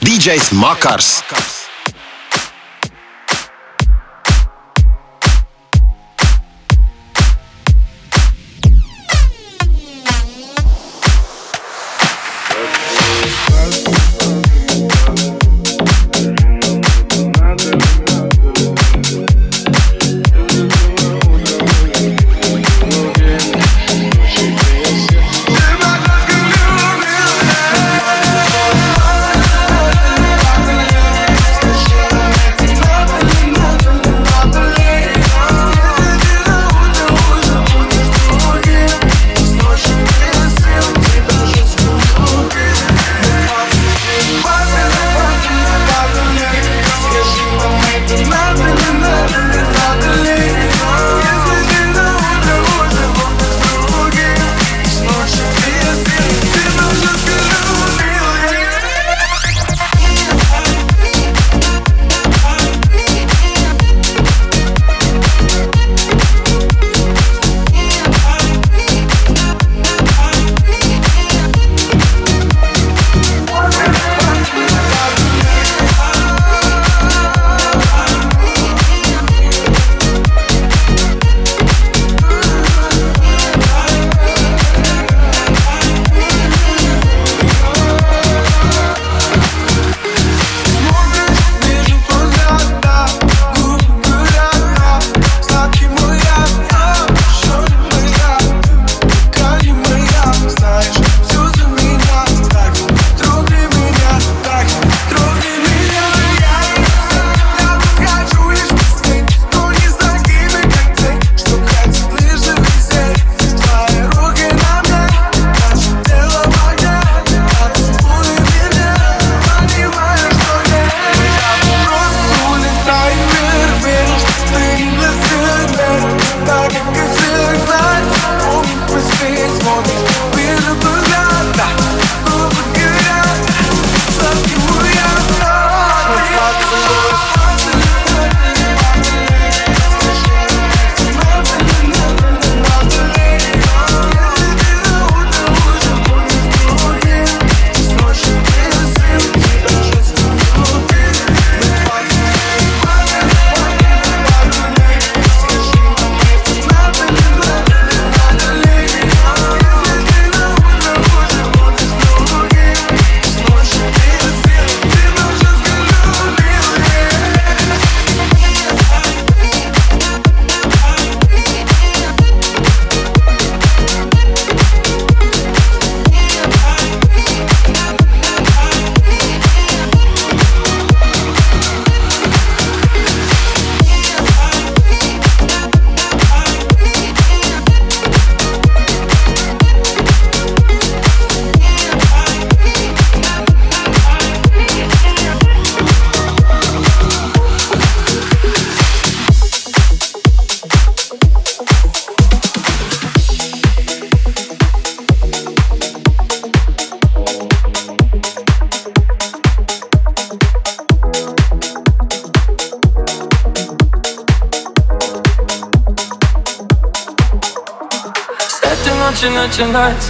DJs Makars.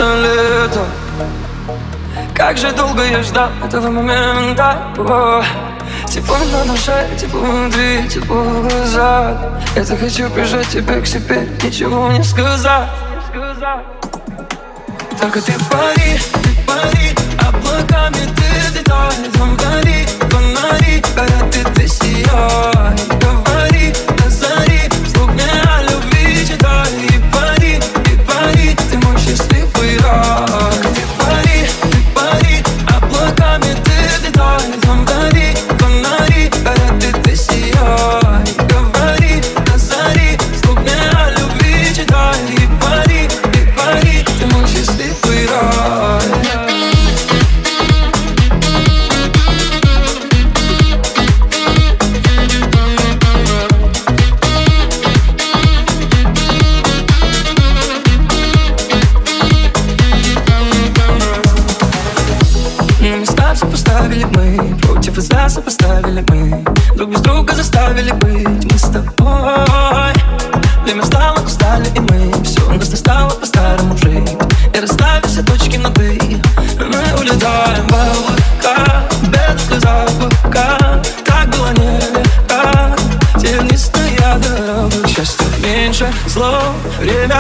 Начинается лето Как же долго я ждал этого момента? О, Тепло на душе, тепло внутри, тепло в глазах. Я захочу прижать тебя к себе, ничего не сказать Только ты пари, ты пари Облаками ты летай Вдали фонари, горят и ты сияй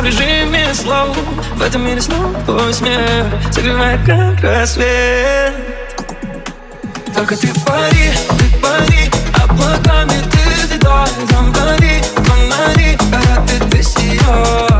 в режиме слов. В этом мире снова смех Согревая как рассвет. Только ты пари, ты пари Облаками ты взлетай Там гори, фонари Когда ты, ты сияешь.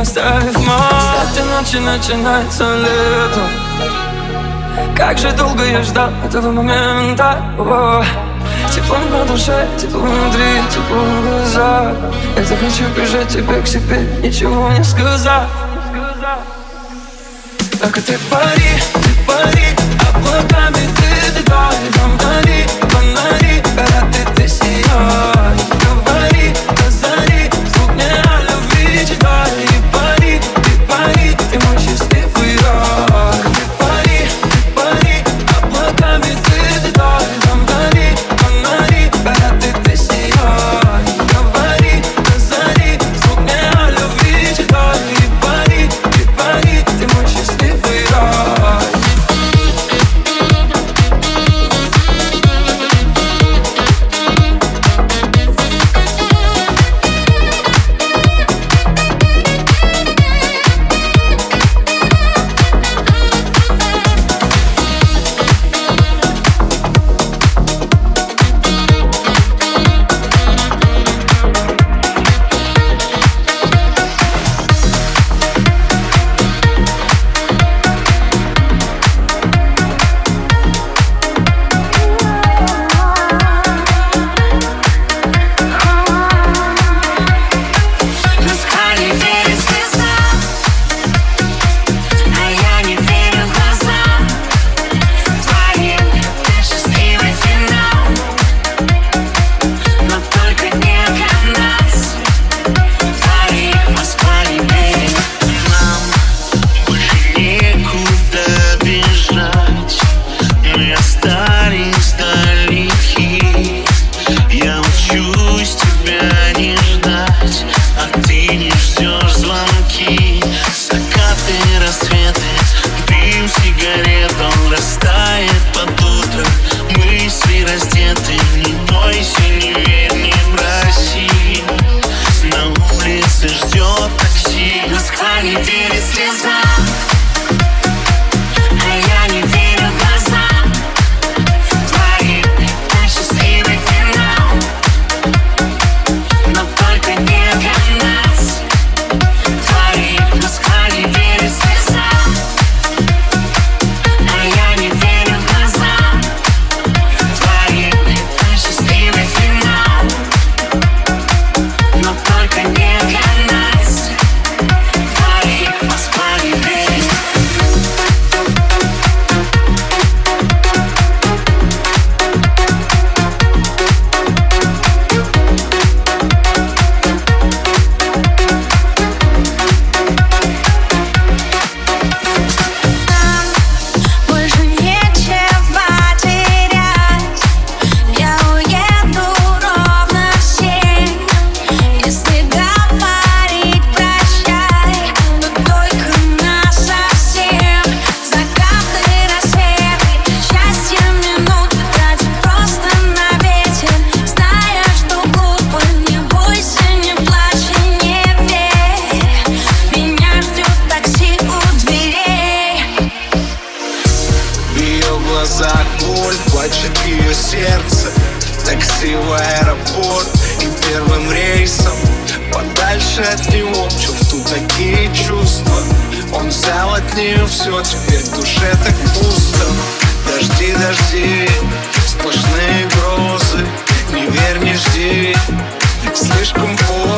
оставив мать. Кстати, ночи начинается лето. Как же долго я ждал этого момента. О, Тепло на душе, тепло внутри, тепло в глазах. Я захочу прижать тебя к себе, ничего не сказав. Так и ты пари, ты пари, облаками ты летай, там, там,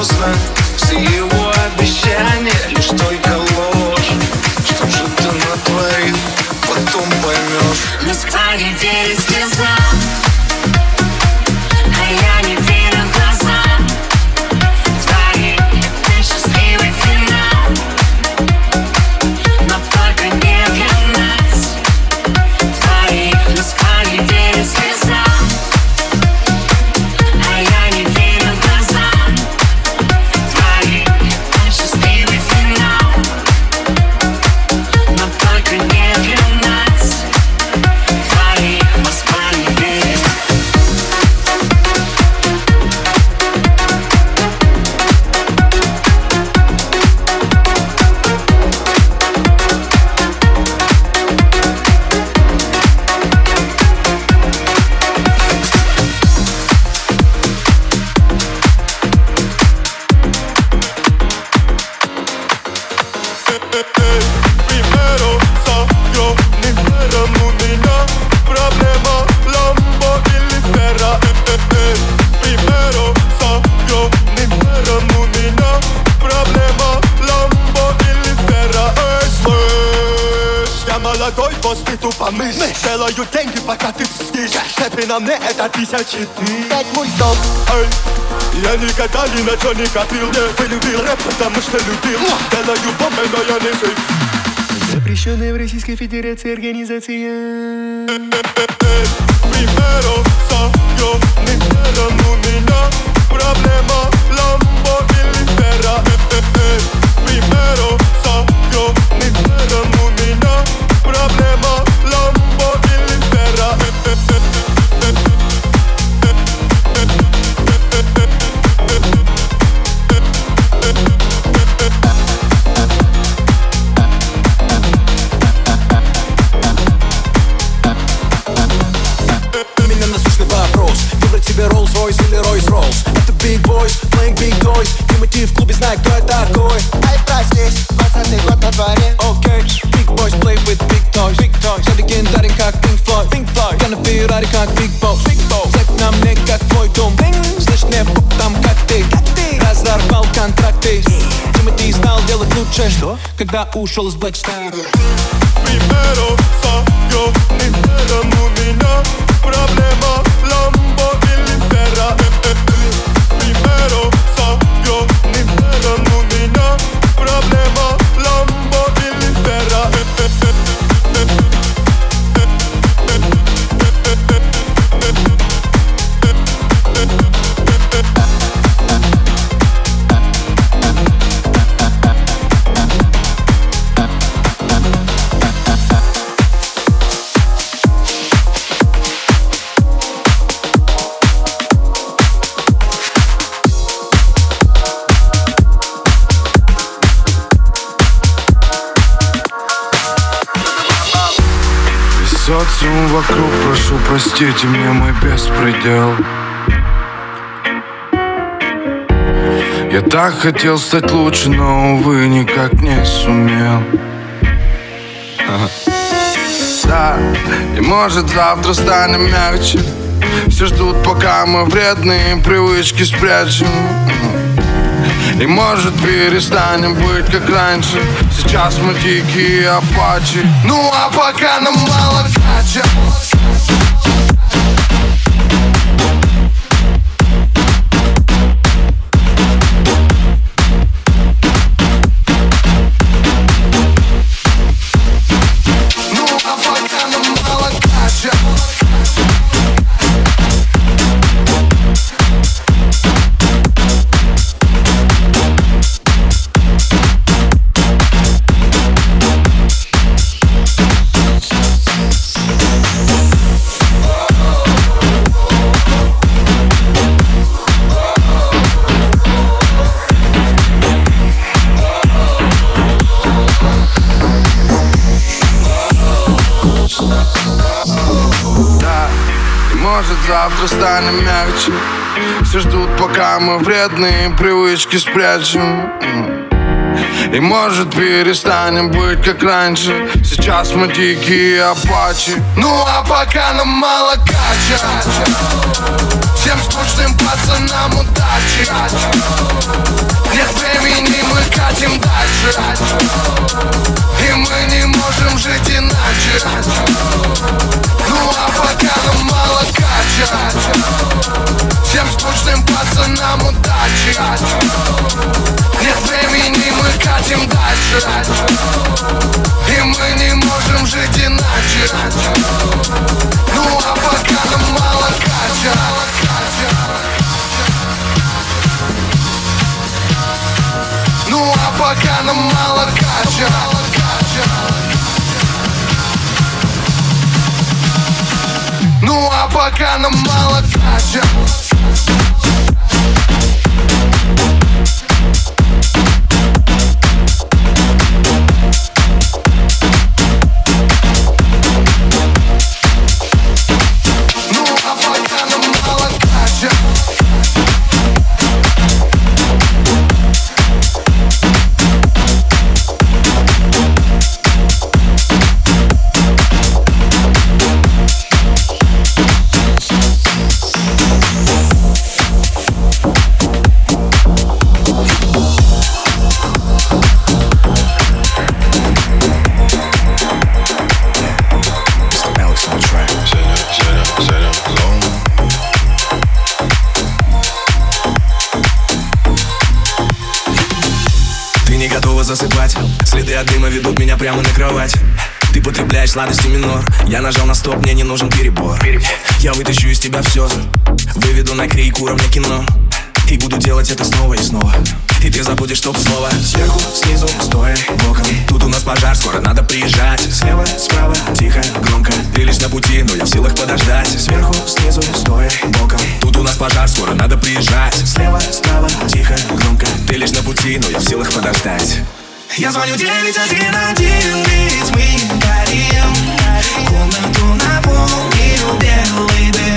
See you. 54 Пять мультов Эй, я никогда ни на что не копил Не полюбил рэп, потому что любил. Делаю бомбы, но я не сыт Запрещенная в Российской Федерации организация э, э, э, Примеров лучше Что? Когда ушел из Black Star Примеру согённый у меня Проблема Ламбо простите мне мой беспредел. Я так хотел стать лучше, но, увы, никак не сумел. Да, и может завтра станем мягче. Все ждут, пока мы вредные привычки спрячем. И может перестанем быть как раньше. Сейчас мы дикие апачи. Ну а пока нам мало кача мы вредные привычки спрячем. И может перестанем быть как раньше. Сейчас мы дикие апачи. Ну а пока нам мало кача Всем скучным пацанам удачи удачи Нет времени, мы катим дальше И мы не можем жить иначе Ну а пока нам мало кача Ну а пока нам мало кача Ну а пока нам мало кача сладости минор Я нажал на стоп, мне не нужен перебор. Я вытащу из тебя все Выведу на крик уровня кино. И буду делать это снова и снова. И ты забудешь топ слово Сверху, снизу, стоя, боком. Тут у нас пожар, скоро надо приезжать. Слева, справа, тихо, громко. Ты лишь на пути, но я в силах подождать. Сверху, снизу, стоя, боком. Тут у нас пожар, скоро надо приезжать. Слева, справа, тихо, громко. Ты лишь на пути, но я в силах подождать. Я звоню 911, ведь мы finally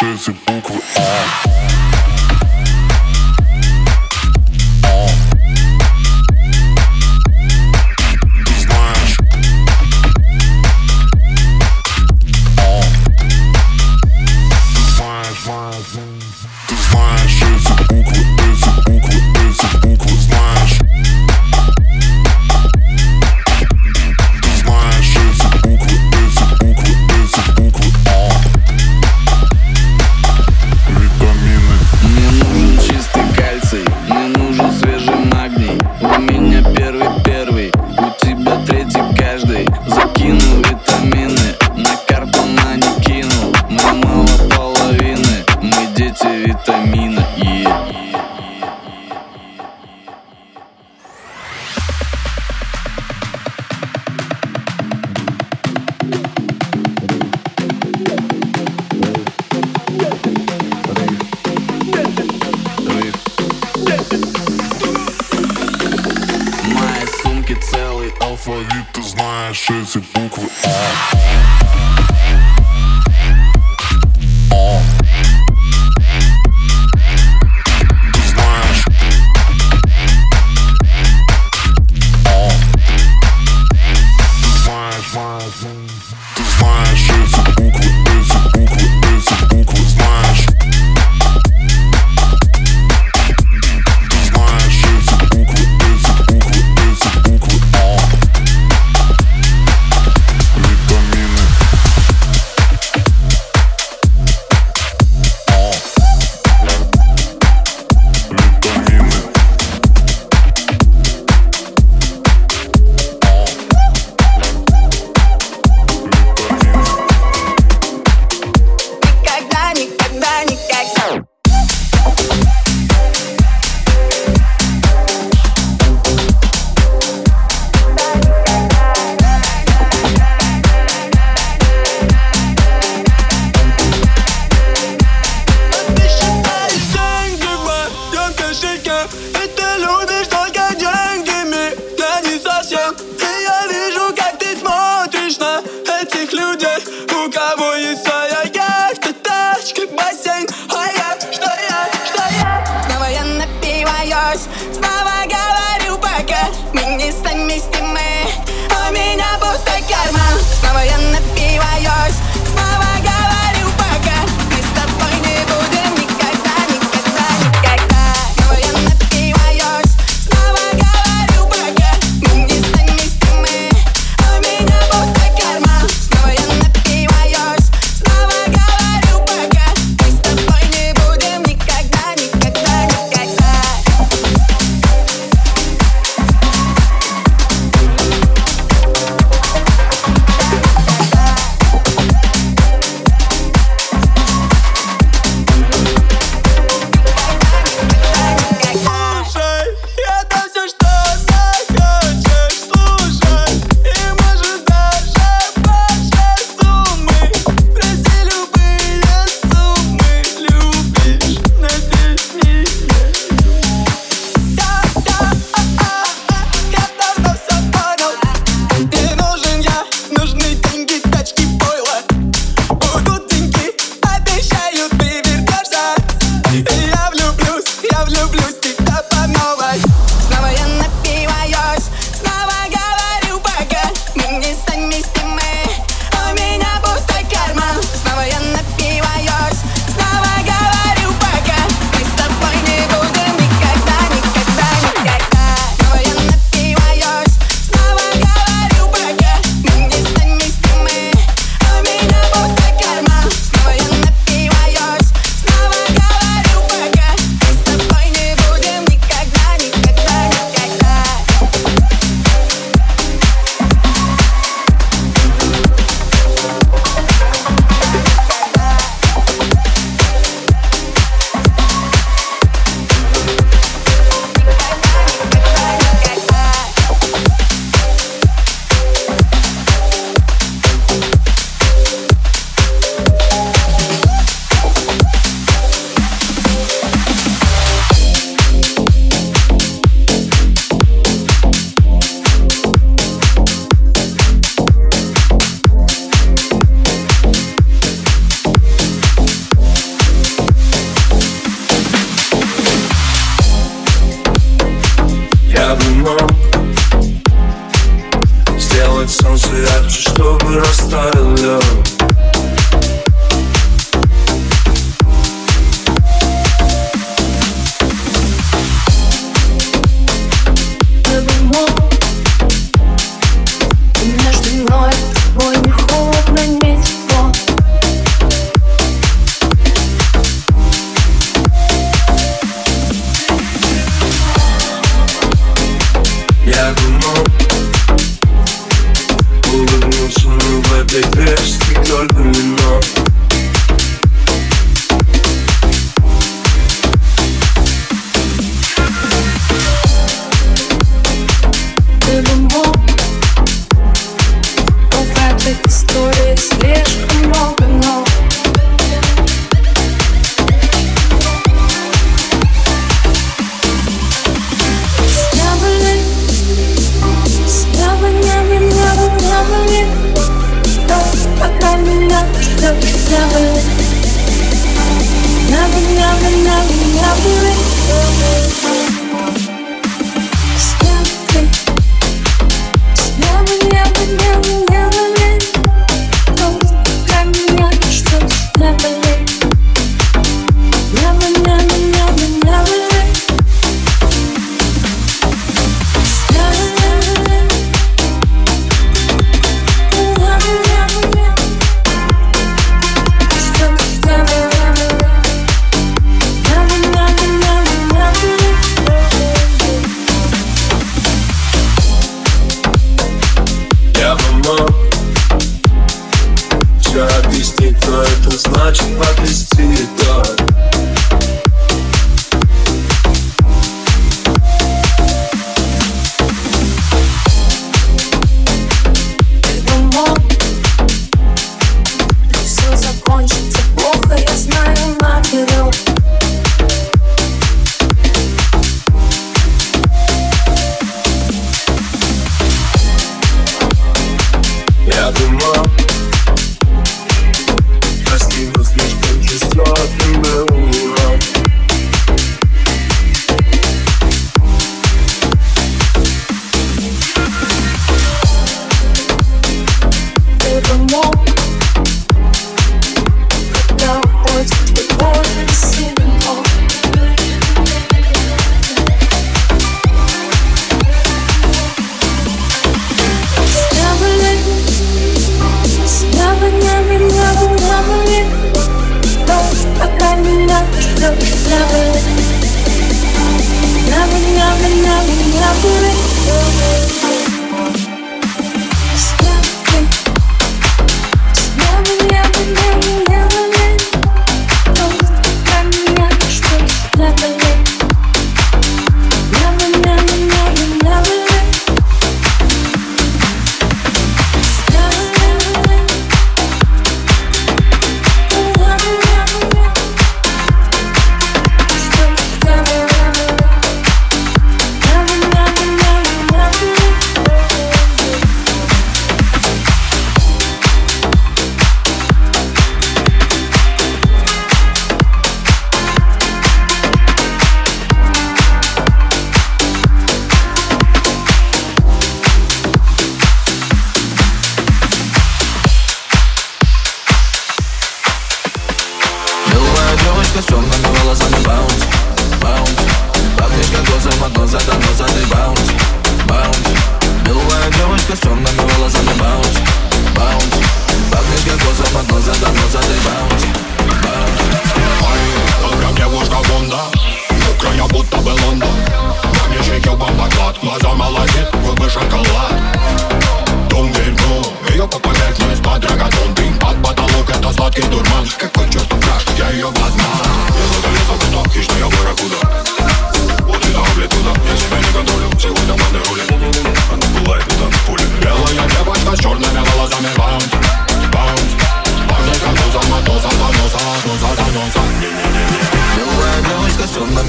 Jesse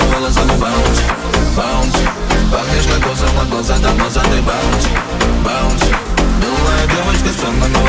волосами баунти, баунти Пахнешь кокосом от глаза до глаза, ты баунти, баунти Белая девочка с темными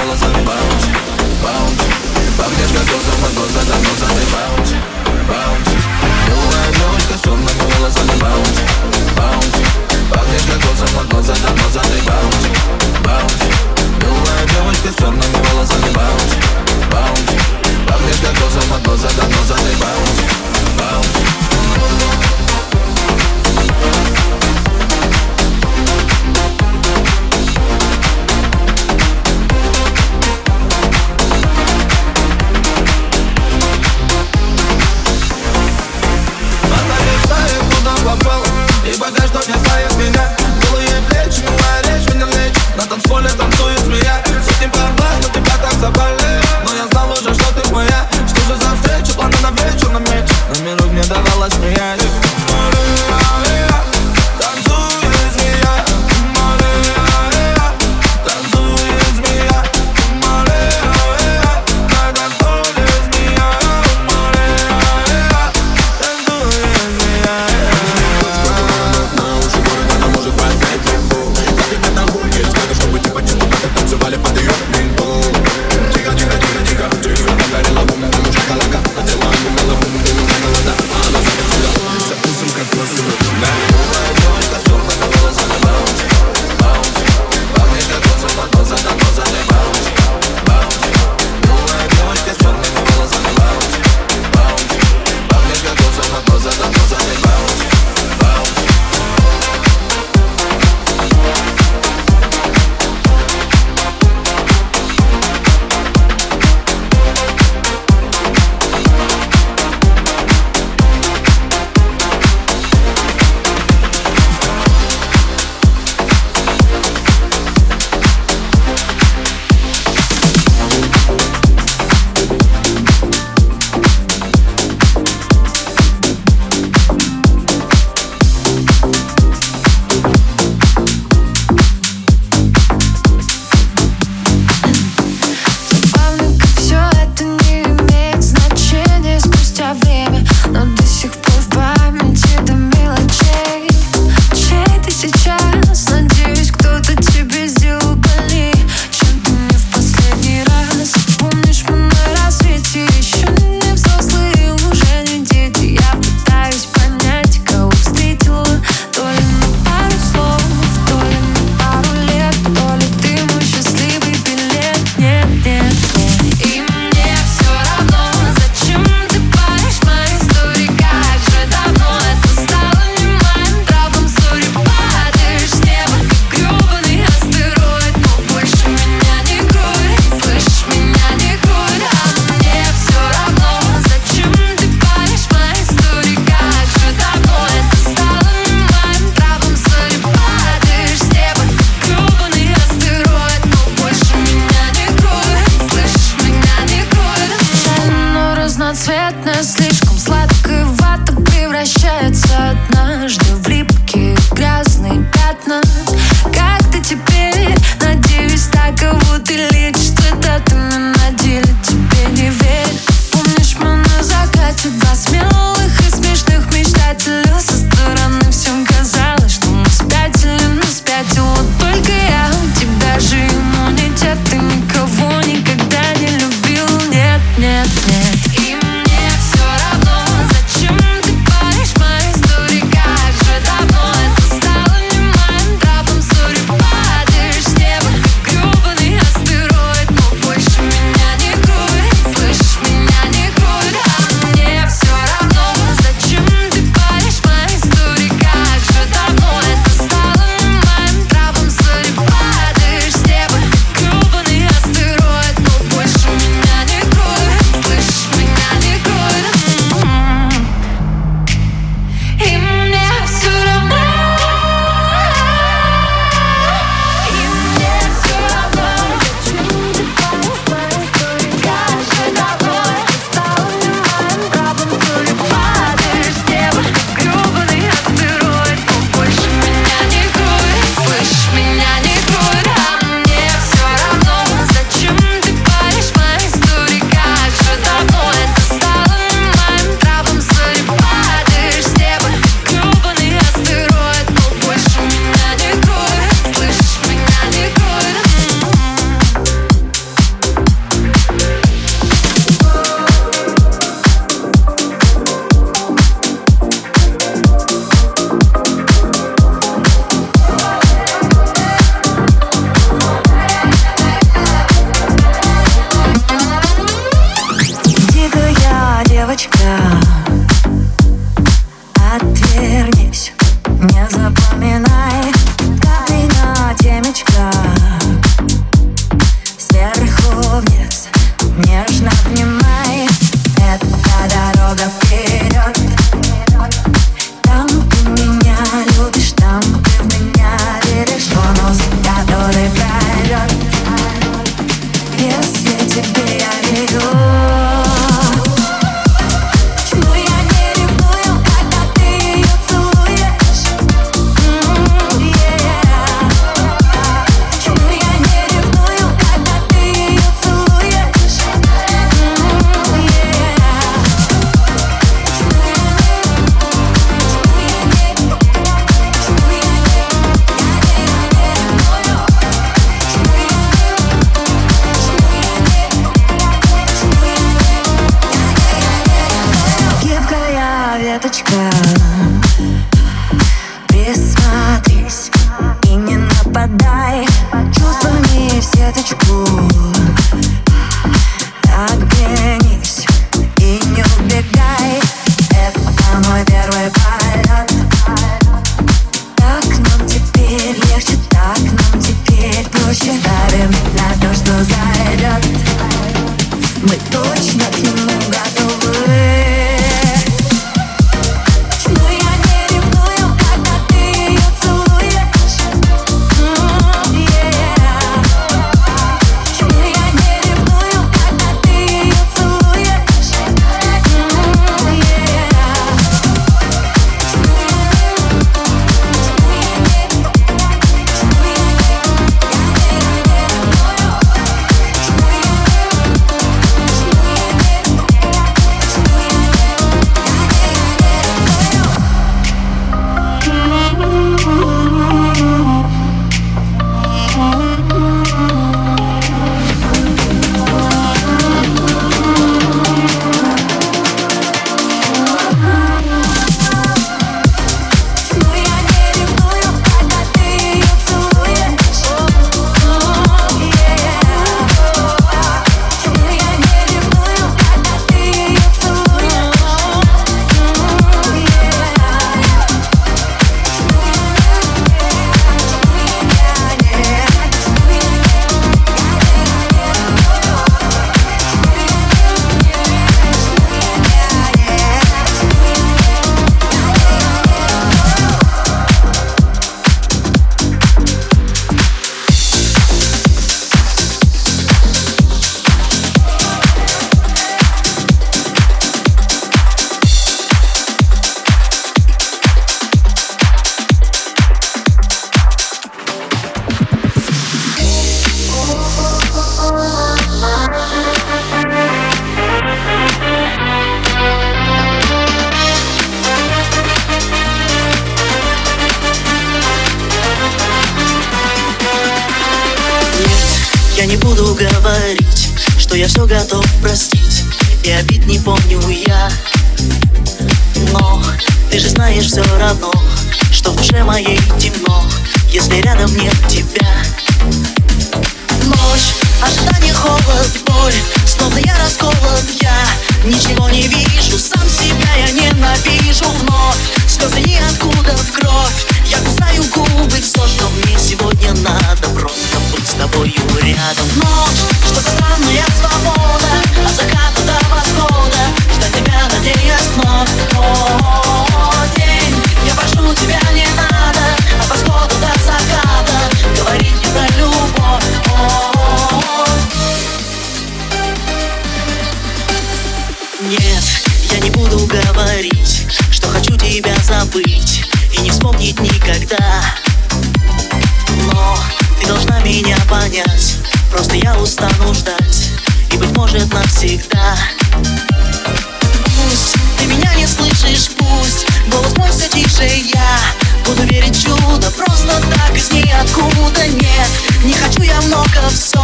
Буду верить чудо, просто так из ниоткуда Нет, не хочу я много все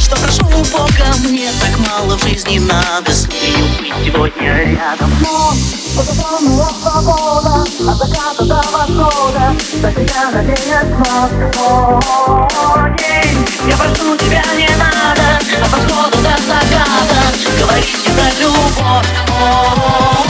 Что прошу у Бога, мне. Так мало в жизни надо С нею быть сегодня рядом. Но, потом свобода От заката до восхода. За тебя надеюсь на сегодня Я прошу тебя, не надо. От восхода до заката. Говорите про любовь.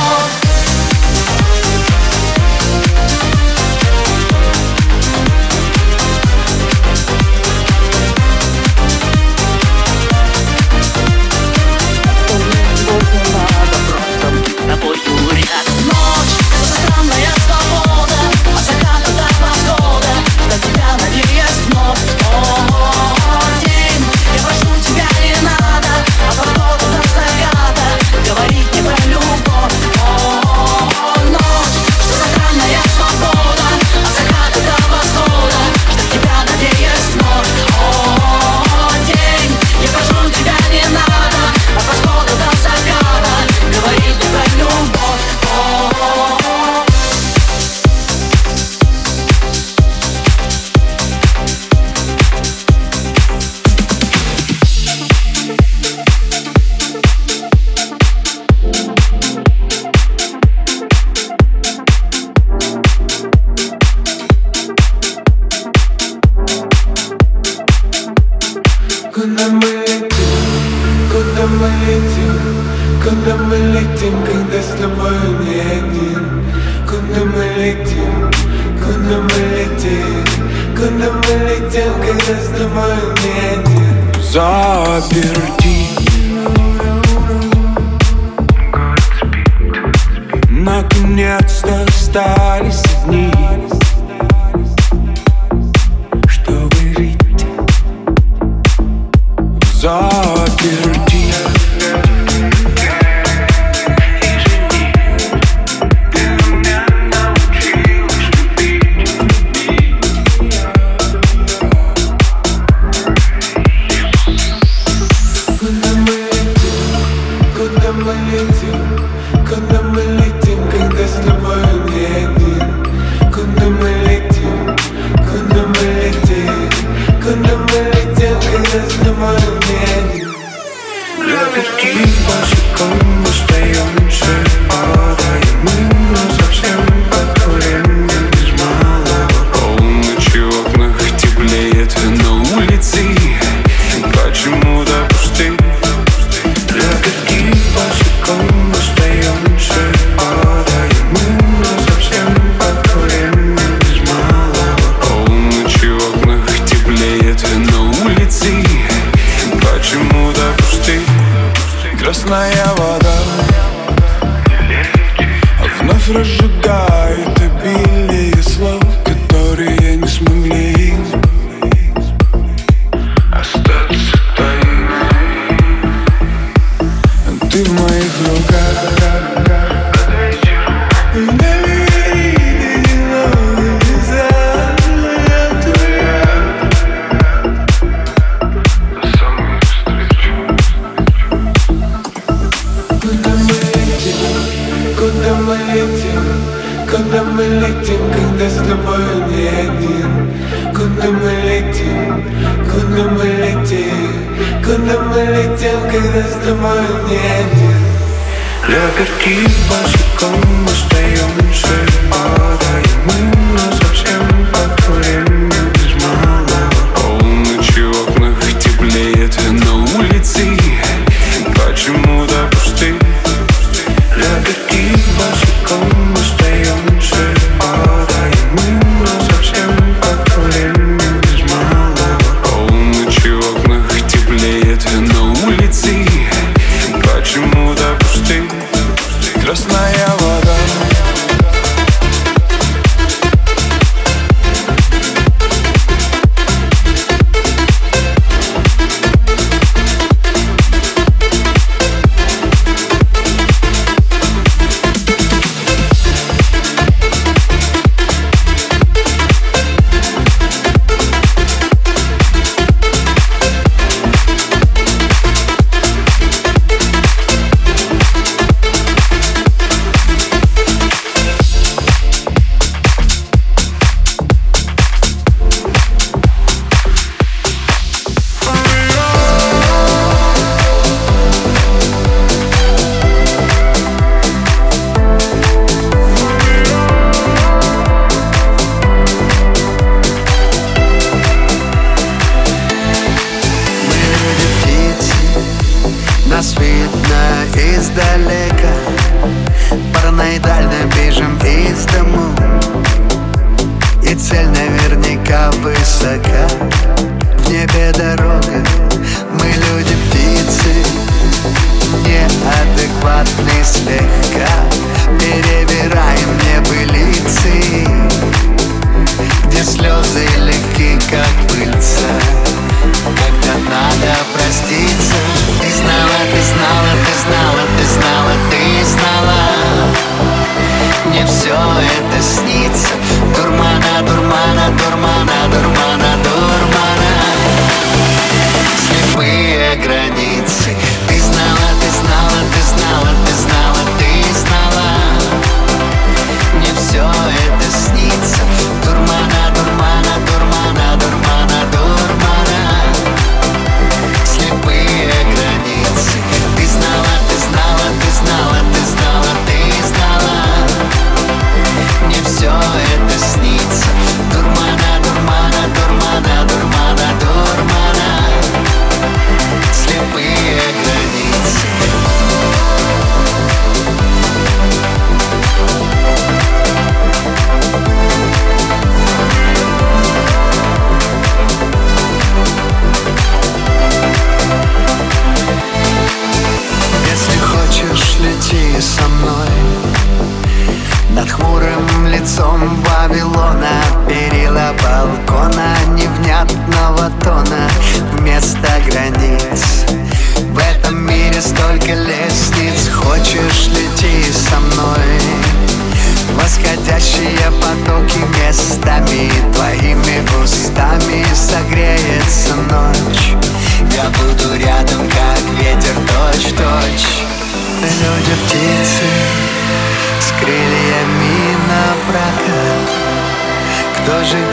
кто жив,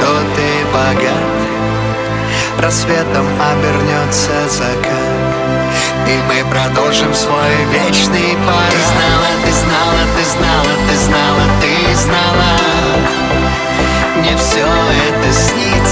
то ты богат? Рассветом обернется закат И мы продолжим свой вечный пар. Ты знала, ты знала, ты знала, ты знала, ты знала. Не все это снится.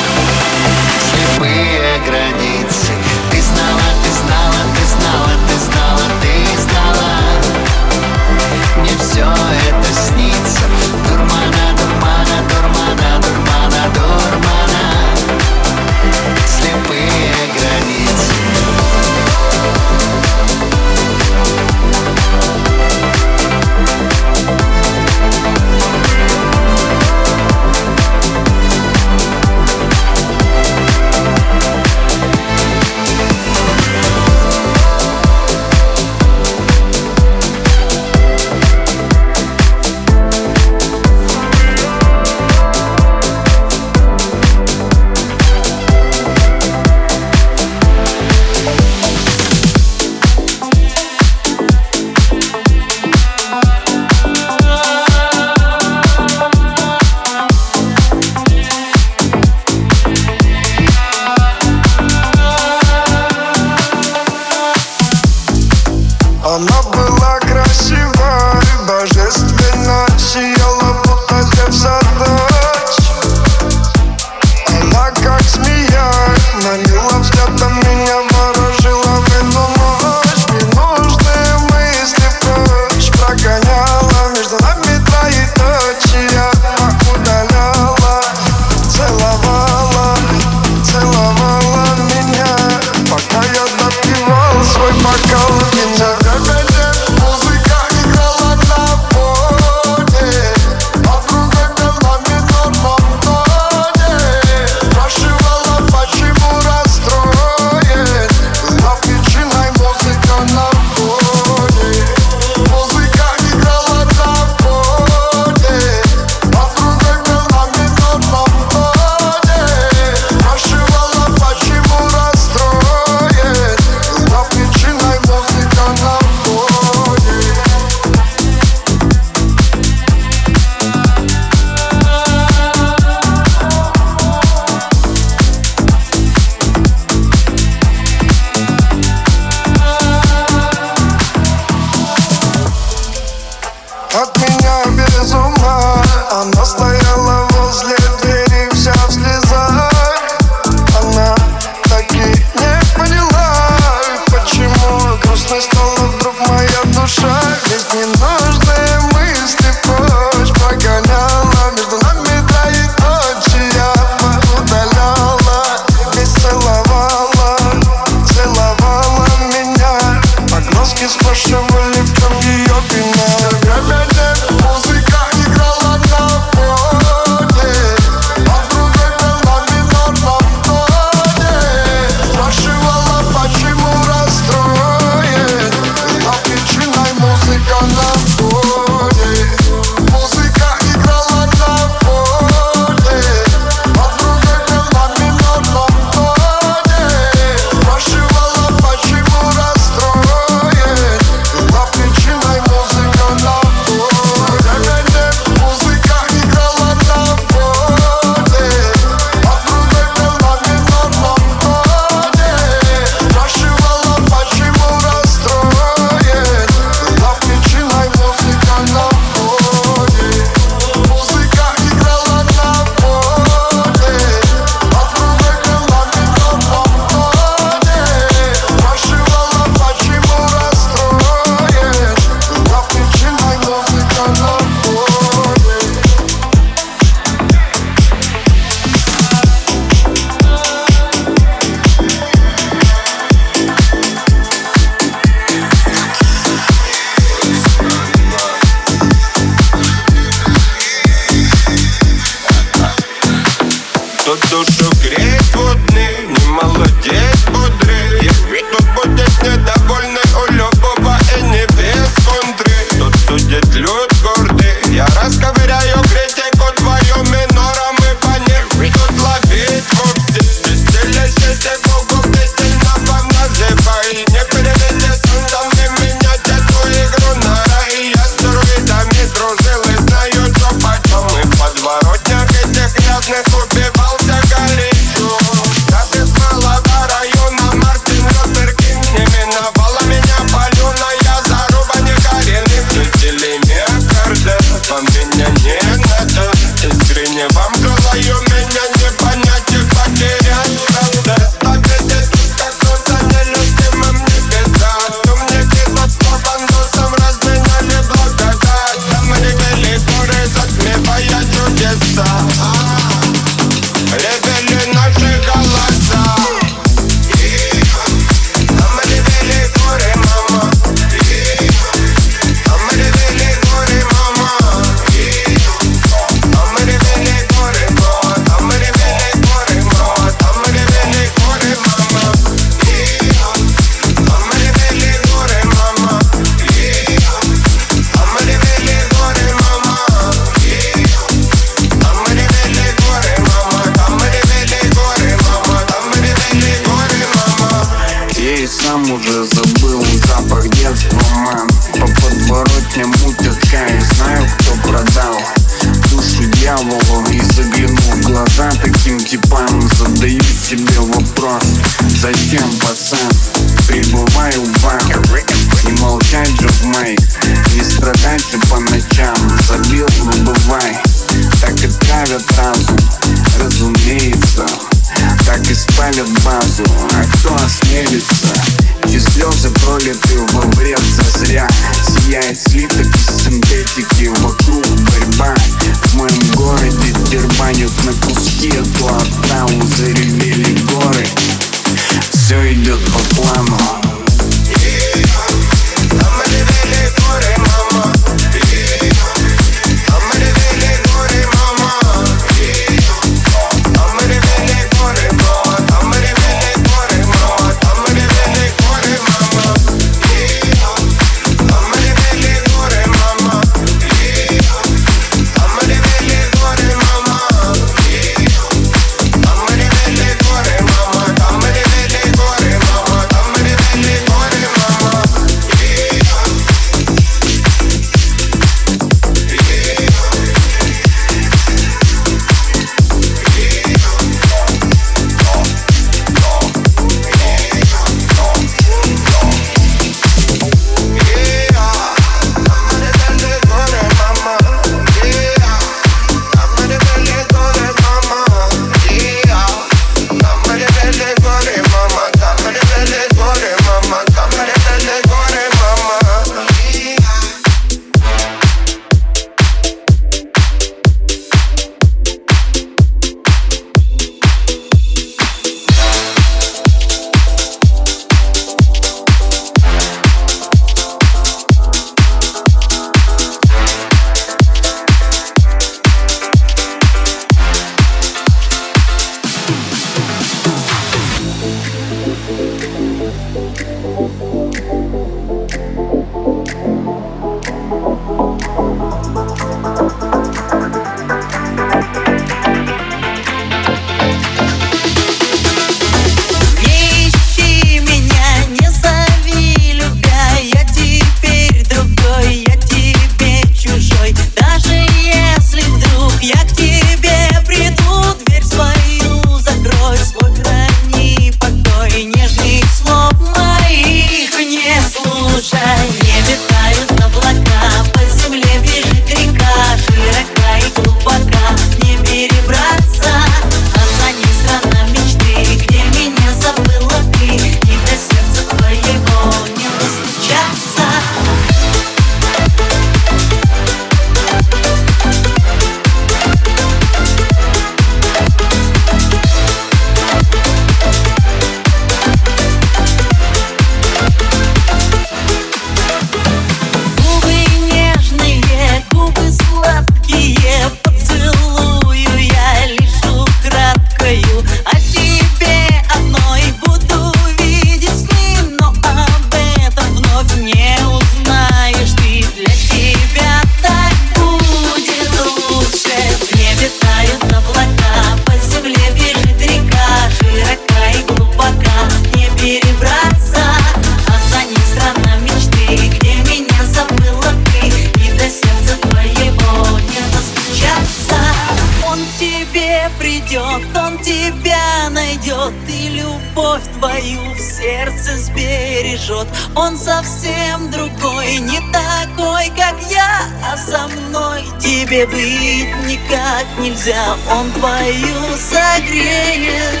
любовь твою в сердце сбережет. Он совсем другой, не такой, как я А со мной тебе быть никак нельзя. Он твою согреет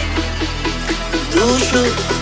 душу.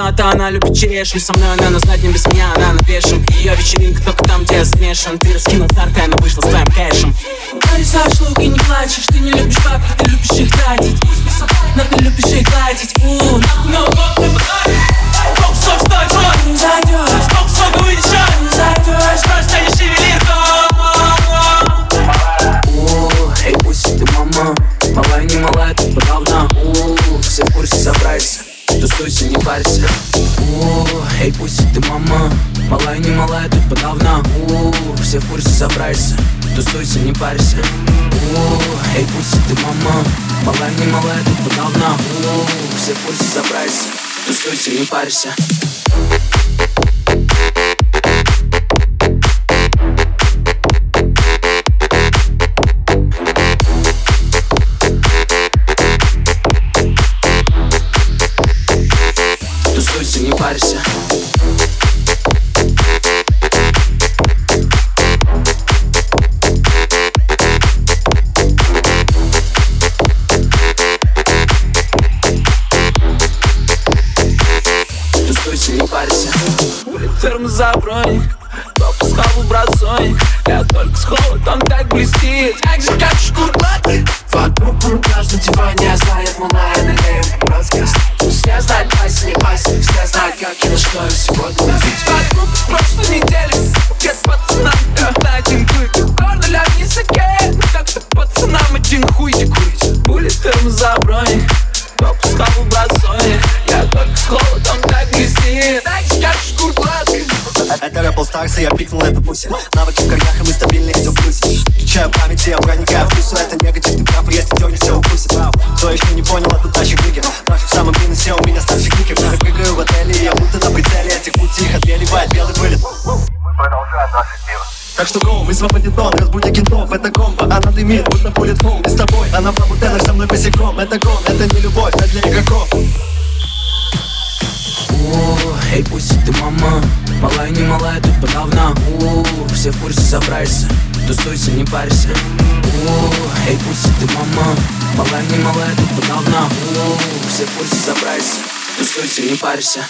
но это она любит черешню Со мной она на заднем, без меня она на вешем Ее вечеринка только там, где я смешан. Ты раскинул старка, она вышла с твоим кэшем. Нарисуешь луки, не плачешь Ты не любишь бабки, ты любишь их тратить Но ты любишь их гладить. У, но. тусуйся, не парься. О, Эй, пусть ты мама. Малая, не малая, тут подавно О, Все пусть забрайся. Тусуйся, не парься. Тусуйся, не парься. running. Так что гол мы свободен дом, разбуди китов Это комбо, она дымит, будто будет фул И с тобой, она в Теннер, со мной босиком. Это гон, это не любовь, это для игроков. Эй, пусть ты мама. Малая, не малая, тут подавно. Все в курсе, собрайся. Тусуйся, не парься. Эй, пусть ты мама. Малая, не малая, тут подавно. Все в курсе, собрайся. Тусуйся, не парься.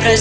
Завтра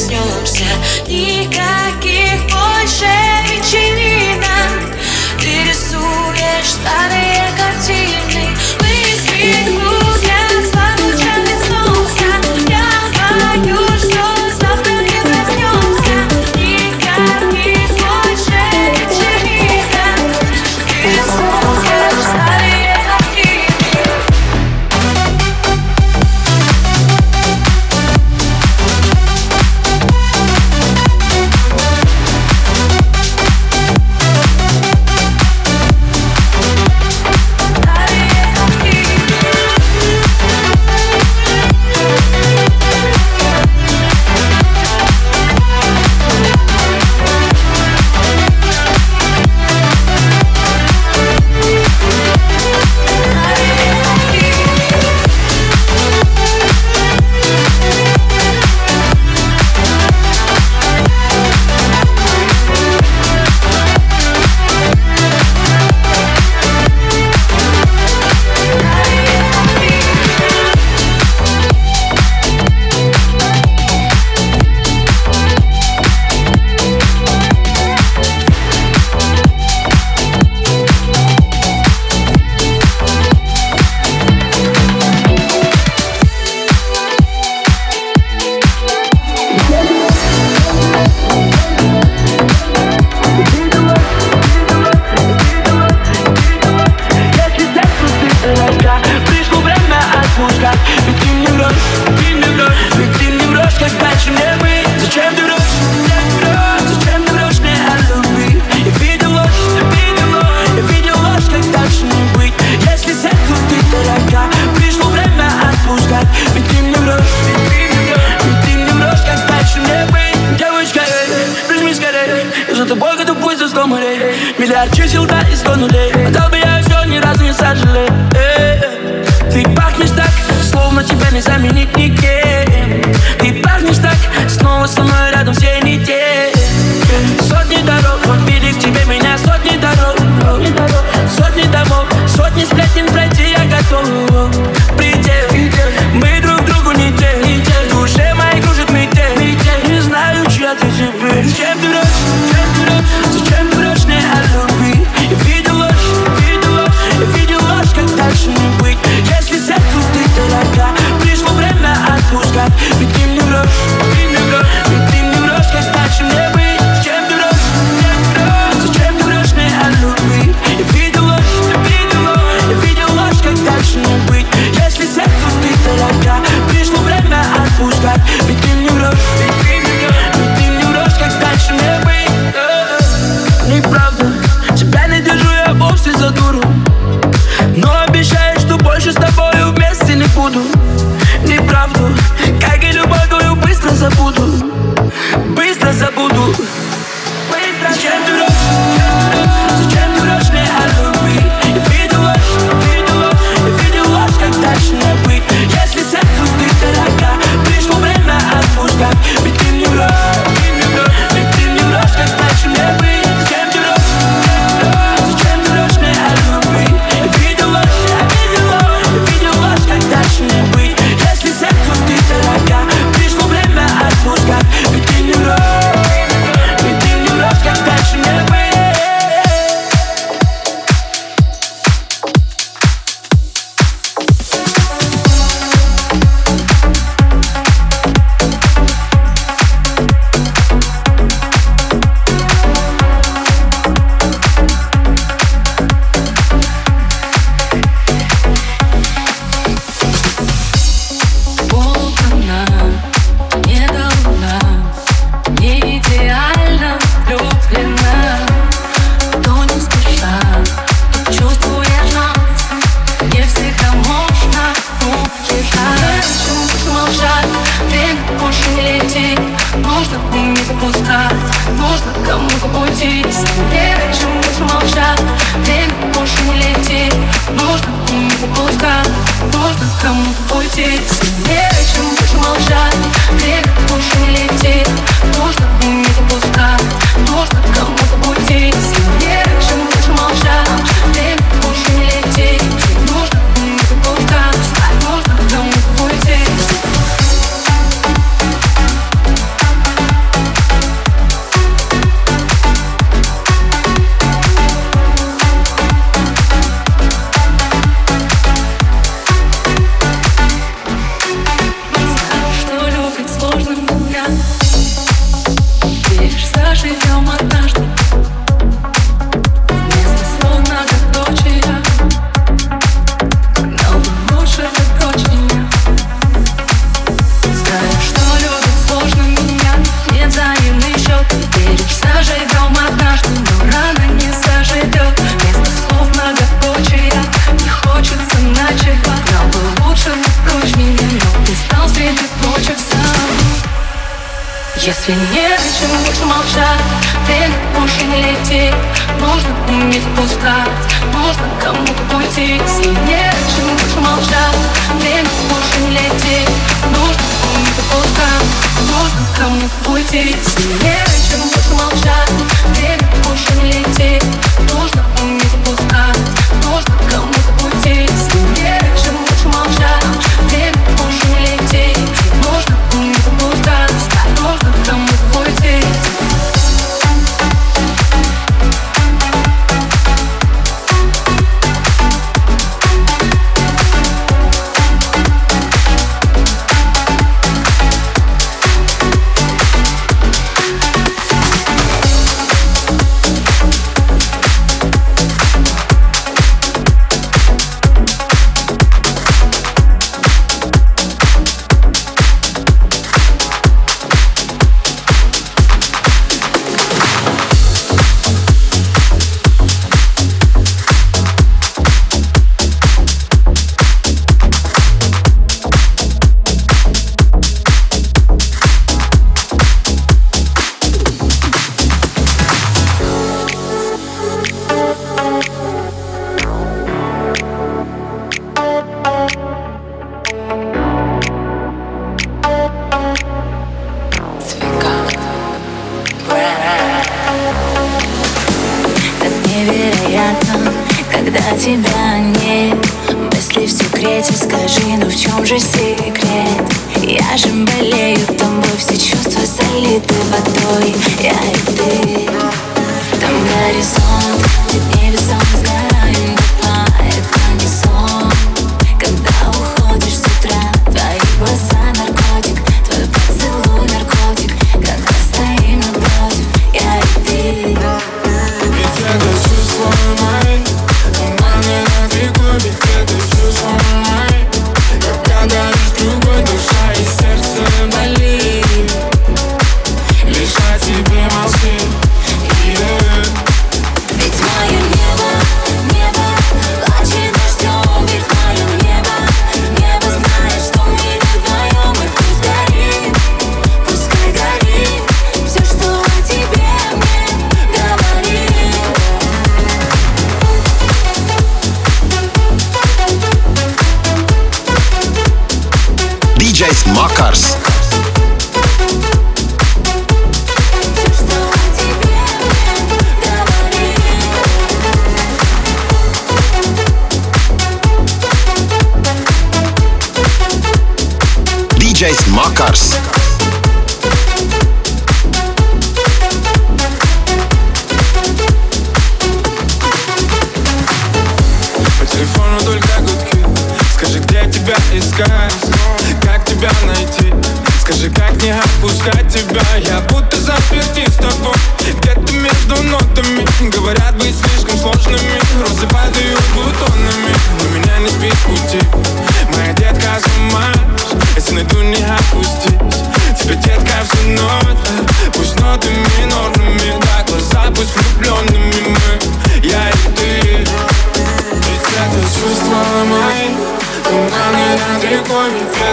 it's gonna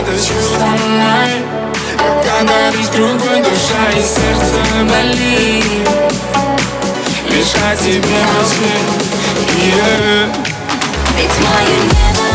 деточку Сломай, оказались другой душа и сердце болит Лишь о тебе мозги, yeah. Ведь мое небо